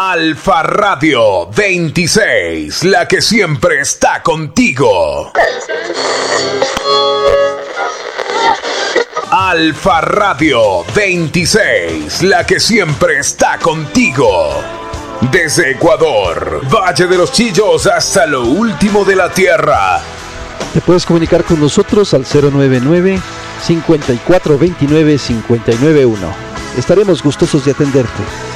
Alfa Radio 26, la que siempre está contigo. Alfa Radio 26, la que siempre está contigo. Desde Ecuador, Valle de los Chillos hasta lo último de la tierra. Te puedes comunicar con nosotros al 099 5429 591. Estaremos gustosos de atenderte.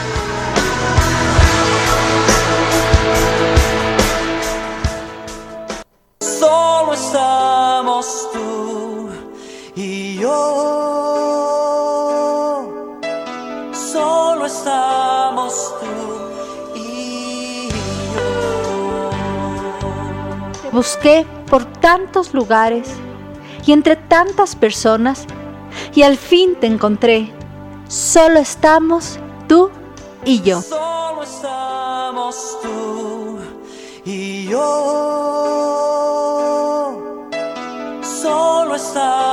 Busqué por tantos lugares y entre tantas personas y al fin te encontré. Solo estamos tú y yo. Solo estamos tú y yo. Solo estamos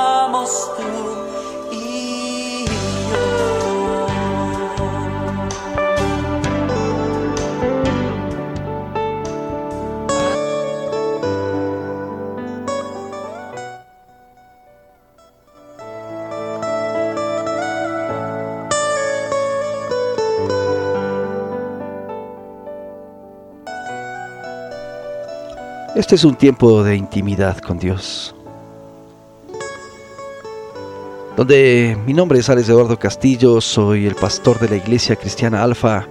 Este es un tiempo de intimidad con Dios. Donde mi nombre es Alex Eduardo Castillo, soy el pastor de la Iglesia Cristiana Alfa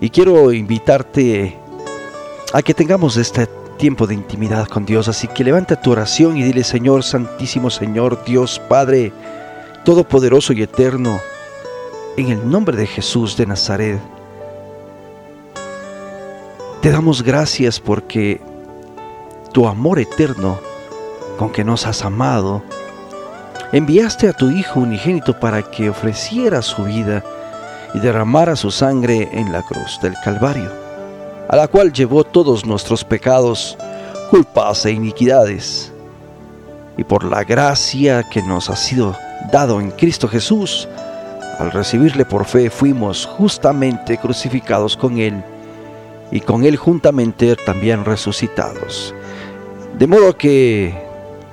y quiero invitarte a que tengamos este tiempo de intimidad con Dios. Así que levanta tu oración y dile, Señor, Santísimo Señor, Dios Padre, Todopoderoso y Eterno, en el nombre de Jesús de Nazaret. Te damos gracias porque tu amor eterno con que nos has amado, enviaste a tu Hijo unigénito para que ofreciera su vida y derramara su sangre en la cruz del Calvario, a la cual llevó todos nuestros pecados, culpas e iniquidades. Y por la gracia que nos ha sido dado en Cristo Jesús, al recibirle por fe fuimos justamente crucificados con Él y con Él juntamente también resucitados. De modo que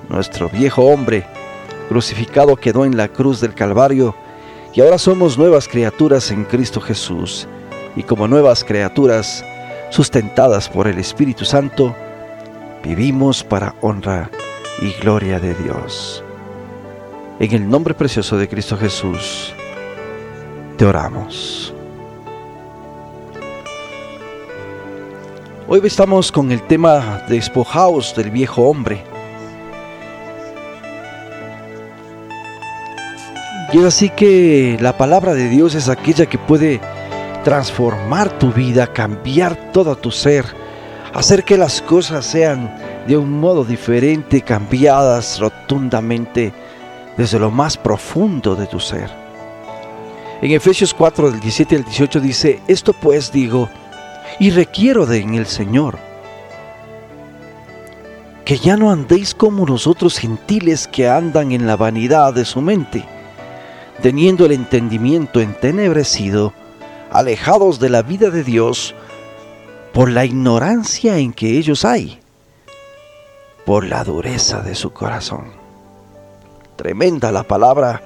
nuestro viejo hombre crucificado quedó en la cruz del Calvario y ahora somos nuevas criaturas en Cristo Jesús. Y como nuevas criaturas sustentadas por el Espíritu Santo, vivimos para honra y gloria de Dios. En el nombre precioso de Cristo Jesús, te oramos. Hoy estamos con el tema despojaos del viejo hombre. Y es así que la palabra de Dios es aquella que puede transformar tu vida, cambiar todo tu ser, hacer que las cosas sean de un modo diferente, cambiadas rotundamente desde lo más profundo de tu ser. En Efesios 4 del 17 al 18 dice, esto pues digo, y requiero de en el Señor. Que ya no andéis como los otros gentiles que andan en la vanidad de su mente, teniendo el entendimiento entenebrecido, alejados de la vida de Dios por la ignorancia en que ellos hay, por la dureza de su corazón. Tremenda la palabra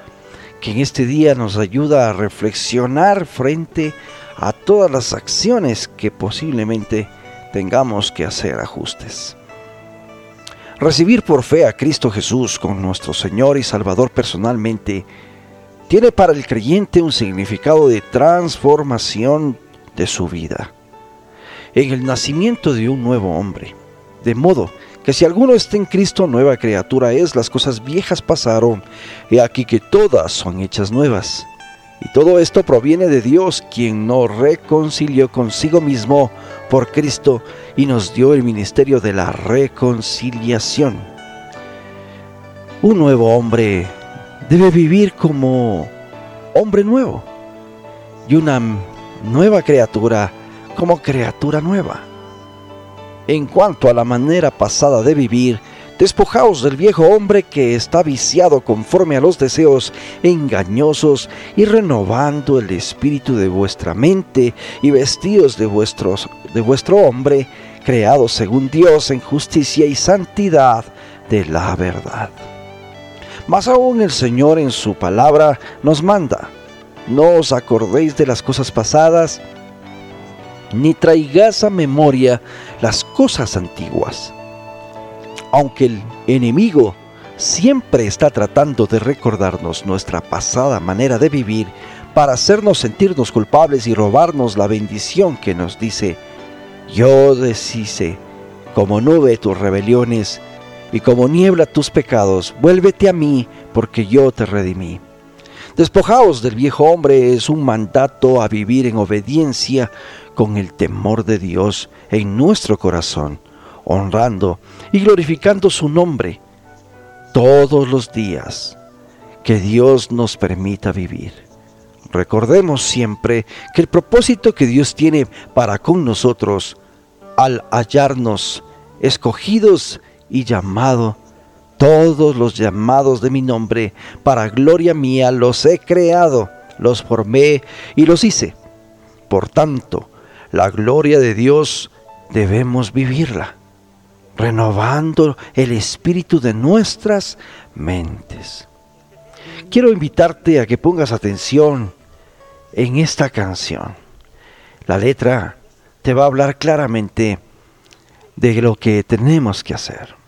que en este día nos ayuda a reflexionar frente a todas las acciones que posiblemente tengamos que hacer ajustes. Recibir por fe a Cristo Jesús con nuestro Señor y Salvador personalmente tiene para el creyente un significado de transformación de su vida, en el nacimiento de un nuevo hombre, de modo que si alguno está en Cristo, nueva criatura es, las cosas viejas pasaron, y aquí que todas son hechas nuevas. Y todo esto proviene de Dios, quien nos reconcilió consigo mismo por Cristo y nos dio el ministerio de la reconciliación. Un nuevo hombre debe vivir como hombre nuevo y una nueva criatura como criatura nueva. En cuanto a la manera pasada de vivir, Despojaos del viejo hombre que está viciado conforme a los deseos engañosos y renovando el espíritu de vuestra mente y vestidos de, vuestros, de vuestro hombre, creado según Dios en justicia y santidad de la verdad. Más aún el Señor en su palabra nos manda, no os acordéis de las cosas pasadas, ni traigáis a memoria las cosas antiguas aunque el enemigo siempre está tratando de recordarnos nuestra pasada manera de vivir para hacernos sentirnos culpables y robarnos la bendición que nos dice, yo deshice como nube tus rebeliones y como niebla tus pecados, vuélvete a mí porque yo te redimí. Despojaos del viejo hombre es un mandato a vivir en obediencia con el temor de Dios en nuestro corazón honrando y glorificando su nombre todos los días que Dios nos permita vivir. Recordemos siempre que el propósito que Dios tiene para con nosotros al hallarnos escogidos y llamado, todos los llamados de mi nombre, para gloria mía los he creado, los formé y los hice. Por tanto, la gloria de Dios debemos vivirla renovando el espíritu de nuestras mentes. Quiero invitarte a que pongas atención en esta canción. La letra te va a hablar claramente de lo que tenemos que hacer.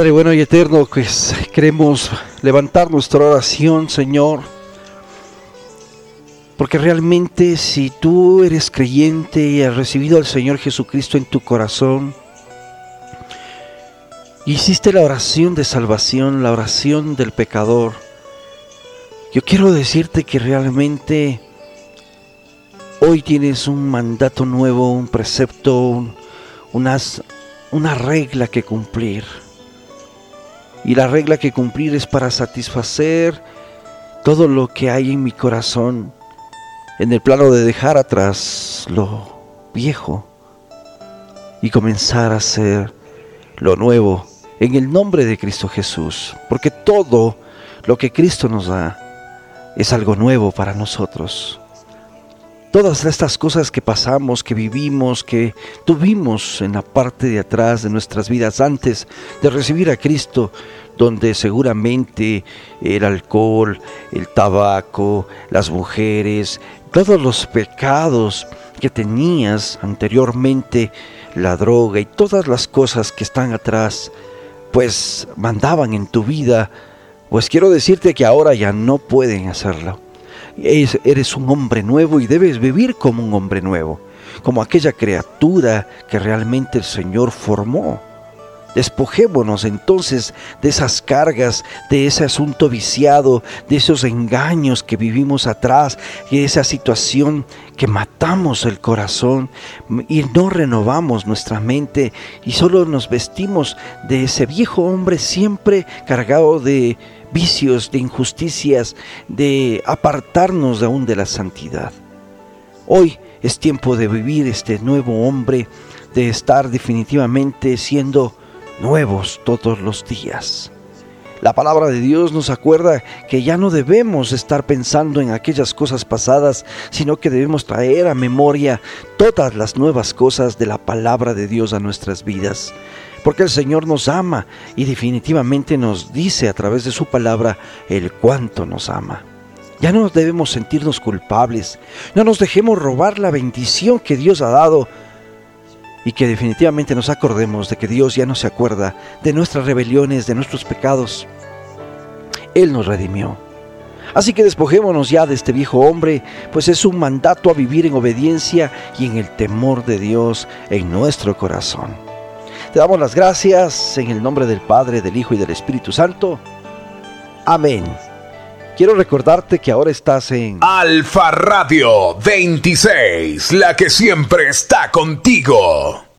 Padre bueno y eterno, pues queremos levantar nuestra oración, Señor. Porque realmente si tú eres creyente y has recibido al Señor Jesucristo en tu corazón, hiciste la oración de salvación, la oración del pecador, yo quiero decirte que realmente hoy tienes un mandato nuevo, un precepto, unas, una regla que cumplir. Y la regla que cumplir es para satisfacer todo lo que hay en mi corazón en el plano de dejar atrás lo viejo y comenzar a hacer lo nuevo en el nombre de Cristo Jesús. Porque todo lo que Cristo nos da es algo nuevo para nosotros. Todas estas cosas que pasamos, que vivimos, que tuvimos en la parte de atrás de nuestras vidas antes de recibir a Cristo, donde seguramente el alcohol, el tabaco, las mujeres, todos los pecados que tenías anteriormente, la droga y todas las cosas que están atrás, pues mandaban en tu vida, pues quiero decirte que ahora ya no pueden hacerlo eres un hombre nuevo y debes vivir como un hombre nuevo, como aquella criatura que realmente el Señor formó. Despojémonos entonces de esas cargas, de ese asunto viciado, de esos engaños que vivimos atrás de esa situación que matamos el corazón y no renovamos nuestra mente y solo nos vestimos de ese viejo hombre siempre cargado de vicios, de injusticias, de apartarnos aún de la santidad. Hoy es tiempo de vivir este nuevo hombre, de estar definitivamente siendo nuevos todos los días. La palabra de Dios nos acuerda que ya no debemos estar pensando en aquellas cosas pasadas, sino que debemos traer a memoria todas las nuevas cosas de la palabra de Dios a nuestras vidas porque el Señor nos ama y definitivamente nos dice a través de su palabra el cuánto nos ama. Ya no debemos sentirnos culpables, no nos dejemos robar la bendición que Dios ha dado y que definitivamente nos acordemos de que Dios ya no se acuerda de nuestras rebeliones, de nuestros pecados. Él nos redimió. Así que despojémonos ya de este viejo hombre, pues es un mandato a vivir en obediencia y en el temor de Dios en nuestro corazón. Te damos las gracias en el nombre del Padre, del Hijo y del Espíritu Santo. Amén. Quiero recordarte que ahora estás en Alfa Radio 26, la que siempre está contigo.